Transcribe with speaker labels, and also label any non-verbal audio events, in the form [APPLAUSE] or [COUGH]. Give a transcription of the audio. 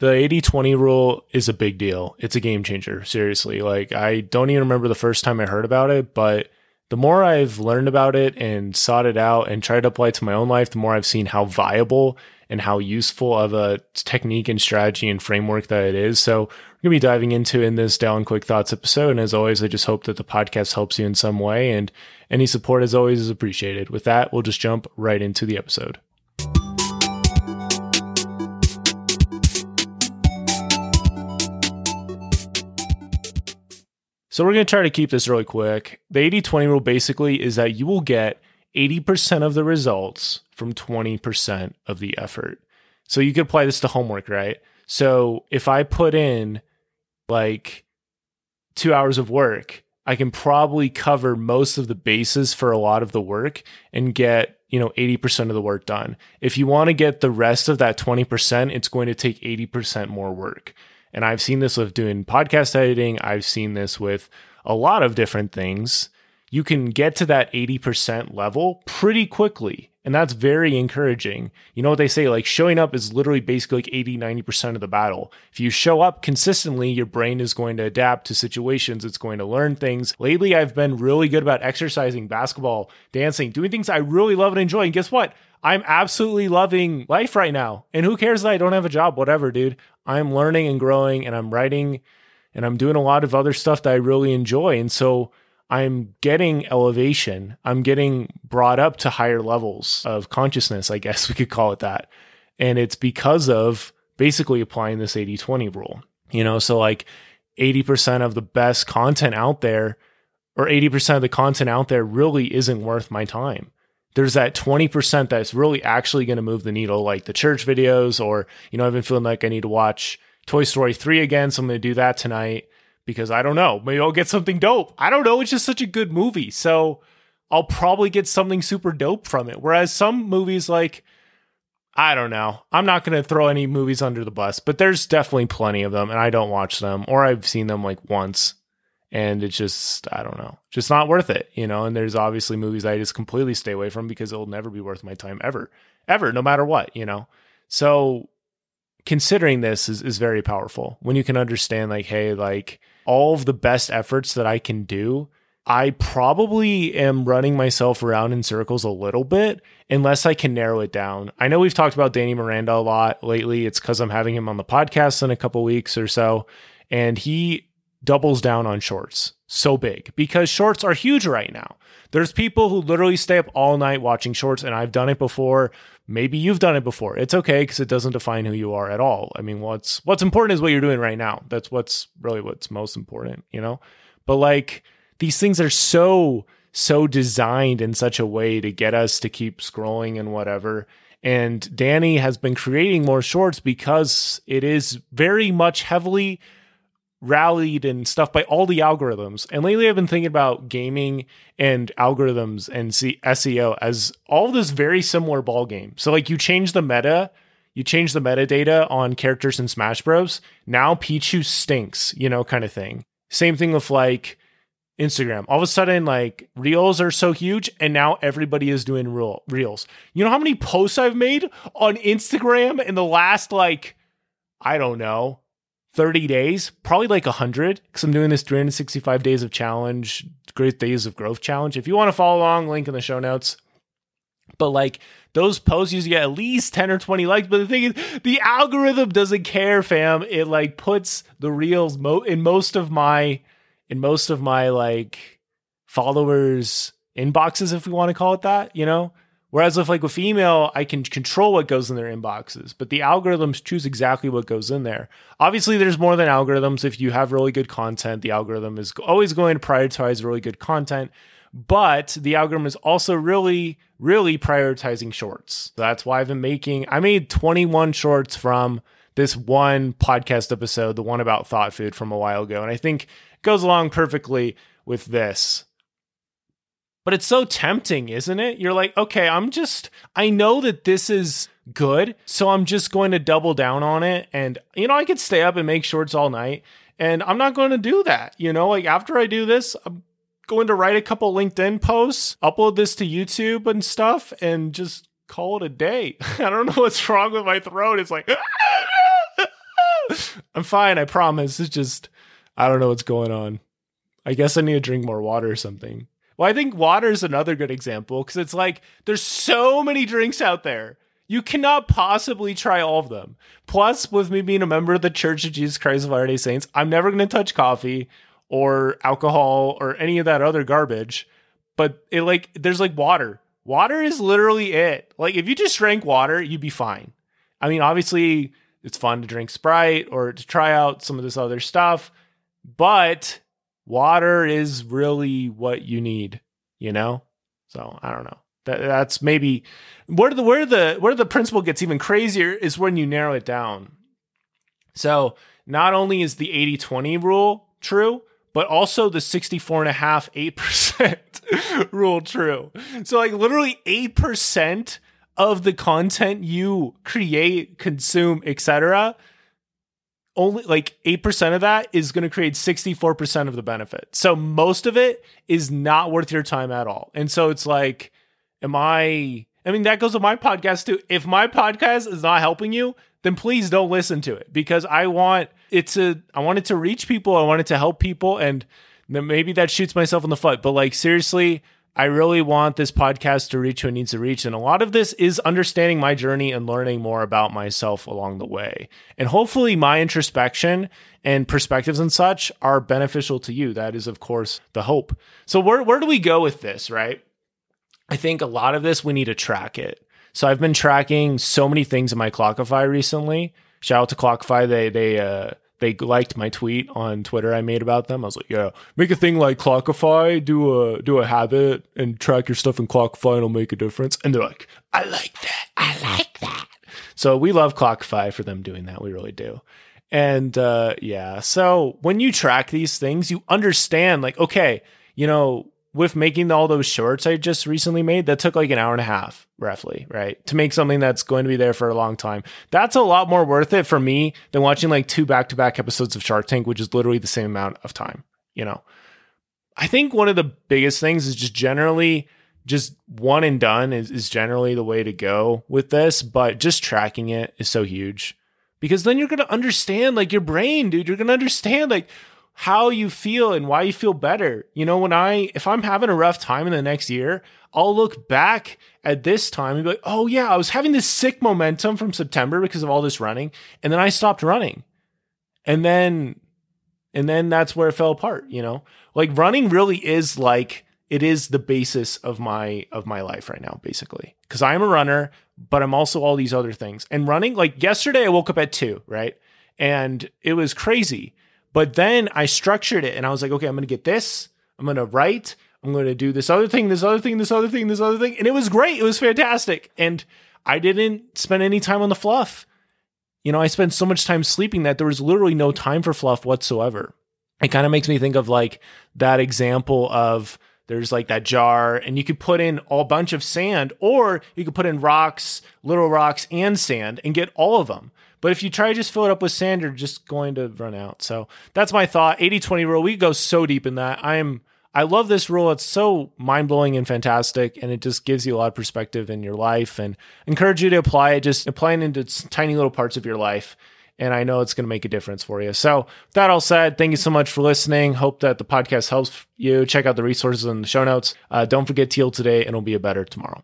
Speaker 1: the 80 20 rule is a big deal. It's a game changer, seriously. Like, I don't even remember the first time I heard about it, but the more I've learned about it and sought it out and tried to apply it to my own life, the more I've seen how viable and how useful of a technique and strategy and framework that it is. So, we're going to be diving into in this Down Quick Thoughts episode. And as always, I just hope that the podcast helps you in some way. And any support, as always, is appreciated. With that, we'll just jump right into the episode. So we're going to try to keep this really quick. The 80 20 rule basically is that you will get 80% of the results from 20% of the effort. So you could apply this to homework, right? So if I put in like two hours of work, I can probably cover most of the bases for a lot of the work and get, you know, 80% of the work done. If you want to get the rest of that 20%, it's going to take 80% more work. And I've seen this with doing podcast editing, I've seen this with a lot of different things. You can get to that 80% level pretty quickly. And that's very encouraging. You know what they say? Like showing up is literally basically like 80, 90% of the battle. If you show up consistently, your brain is going to adapt to situations. It's going to learn things. Lately, I've been really good about exercising, basketball, dancing, doing things I really love and enjoy. And guess what? I'm absolutely loving life right now. And who cares that I don't have a job? Whatever, dude. I'm learning and growing and I'm writing and I'm doing a lot of other stuff that I really enjoy. And so I'm getting elevation. I'm getting brought up to higher levels of consciousness, I guess [LAUGHS] we could call it that. And it's because of basically applying this 80 20 rule. You know, so like 80% of the best content out there, or 80% of the content out there really isn't worth my time. There's that 20% that's really actually going to move the needle, like the church videos, or, you know, I've been feeling like I need to watch Toy Story 3 again. So I'm going to do that tonight because I don't know. Maybe I'll get something dope. I don't know. It's just such a good movie. So I'll probably get something super dope from it. Whereas some movies, like, I don't know. I'm not going to throw any movies under the bus, but there's definitely plenty of them, and I don't watch them, or I've seen them like once, and it's just, I don't know, just not worth it, you know? And there's obviously movies I just completely stay away from because it'll never be worth my time ever, ever, no matter what, you know? So considering this is, is very powerful when you can understand, like, hey, like, all of the best efforts that I can do, I probably am running myself around in circles a little bit unless I can narrow it down. I know we've talked about Danny Miranda a lot lately. It's because I'm having him on the podcast in a couple weeks or so. And he doubles down on shorts so big because shorts are huge right now. There's people who literally stay up all night watching shorts, and I've done it before. Maybe you've done it before. It's okay because it doesn't define who you are at all. I mean, what's what's important is what you're doing right now. That's what's really what's most important, you know? But like these things are so so designed in such a way to get us to keep scrolling and whatever. And Danny has been creating more shorts because it is very much heavily rallied and stuff by all the algorithms. And lately, I've been thinking about gaming and algorithms and SEO as all this very similar ball game. So, like, you change the meta, you change the metadata on characters in Smash Bros. Now Pichu stinks, you know, kind of thing. Same thing with like Instagram. All of a sudden, like reels are so huge, and now everybody is doing real reels. You know how many posts I've made on Instagram in the last like I don't know 30 days, probably like 100, because I'm doing this 365 days of challenge, great days of growth challenge. If you want to follow along, link in the show notes. But like those posts usually get at least 10 or 20 likes. But the thing is, the algorithm doesn't care, fam. It like puts the reels mo- in most of my, in most of my like followers' inboxes, if we want to call it that, you know? Whereas with like with email, I can control what goes in their inboxes, but the algorithms choose exactly what goes in there. Obviously, there's more than algorithms. If you have really good content, the algorithm is always going to prioritize really good content. But the algorithm is also really, really prioritizing shorts. That's why I've been making, I made 21 shorts from this one podcast episode, the one about thought food from a while ago. And I think it goes along perfectly with this. But it's so tempting, isn't it? You're like, okay, I'm just, I know that this is good. So I'm just going to double down on it. And, you know, I could stay up and make shorts all night. And I'm not going to do that. You know, like after I do this, I'm going to write a couple LinkedIn posts, upload this to YouTube and stuff, and just call it a day. [LAUGHS] I don't know what's wrong with my throat. It's like, [LAUGHS] I'm fine. I promise. It's just, I don't know what's going on. I guess I need to drink more water or something. Well, I think water is another good example because it's like there's so many drinks out there. You cannot possibly try all of them. Plus, with me being a member of the Church of Jesus Christ of Latter day Saints, I'm never going to touch coffee or alcohol or any of that other garbage. But it like, there's like water. Water is literally it. Like, if you just drank water, you'd be fine. I mean, obviously, it's fun to drink Sprite or to try out some of this other stuff, but water is really what you need, you know? So I don't know. That, that's maybe where the where the where the principle gets even crazier is when you narrow it down. So not only is the 80-20 rule true, but also the 64 and a half 8% [LAUGHS] rule true. So like literally 8% of the content you create, consume, etc only like 8% of that is going to create 64% of the benefit. So most of it is not worth your time at all. And so it's like, am I, I mean, that goes with my podcast too. If my podcast is not helping you, then please don't listen to it because I want it to, I want it to reach people. I want it to help people. And maybe that shoots myself in the foot. But like, seriously, I really want this podcast to reach who it needs to reach. And a lot of this is understanding my journey and learning more about myself along the way. And hopefully, my introspection and perspectives and such are beneficial to you. That is, of course, the hope. So, where, where do we go with this, right? I think a lot of this, we need to track it. So, I've been tracking so many things in my Clockify recently. Shout out to Clockify. They, they, uh, they liked my tweet on Twitter I made about them. I was like, yeah, make a thing like Clockify, do a do a habit and track your stuff in Clockify and it'll make a difference. And they're like, I like that. I like that. So we love Clockify for them doing that. We really do. And uh, yeah, so when you track these things, you understand like, okay, you know, with making all those shorts I just recently made, that took like an hour and a half, roughly, right? To make something that's going to be there for a long time. That's a lot more worth it for me than watching like two back to back episodes of Shark Tank, which is literally the same amount of time, you know? I think one of the biggest things is just generally just one and done is, is generally the way to go with this, but just tracking it is so huge because then you're going to understand like your brain, dude. You're going to understand like how you feel and why you feel better. You know, when I, if I'm having a rough time in the next year, I'll look back at this time and be like, oh yeah, I was having this sick momentum from September because of all this running. And then I stopped running. And then, and then that's where it fell apart, you know? Like running really is like, it is the basis of my of my life right now basically because i'm a runner but i'm also all these other things and running like yesterday i woke up at 2 right and it was crazy but then I structured it and I was like, okay, I'm going to get this. I'm going to write. I'm going to do this other thing, this other thing, this other thing, this other thing. And it was great. It was fantastic. And I didn't spend any time on the fluff. You know, I spent so much time sleeping that there was literally no time for fluff whatsoever. It kind of makes me think of like that example of there's like that jar and you could put in a bunch of sand or you could put in rocks, little rocks and sand and get all of them. But if you try to just fill it up with sand, you're just going to run out. So that's my thought. 80 20 rule. We go so deep in that. I am. I love this rule. It's so mind blowing and fantastic, and it just gives you a lot of perspective in your life. And encourage you to apply it. Just apply it into tiny little parts of your life, and I know it's going to make a difference for you. So, that all said, thank you so much for listening. Hope that the podcast helps you. Check out the resources in the show notes. Uh, don't forget Teal today, and it'll be a better tomorrow.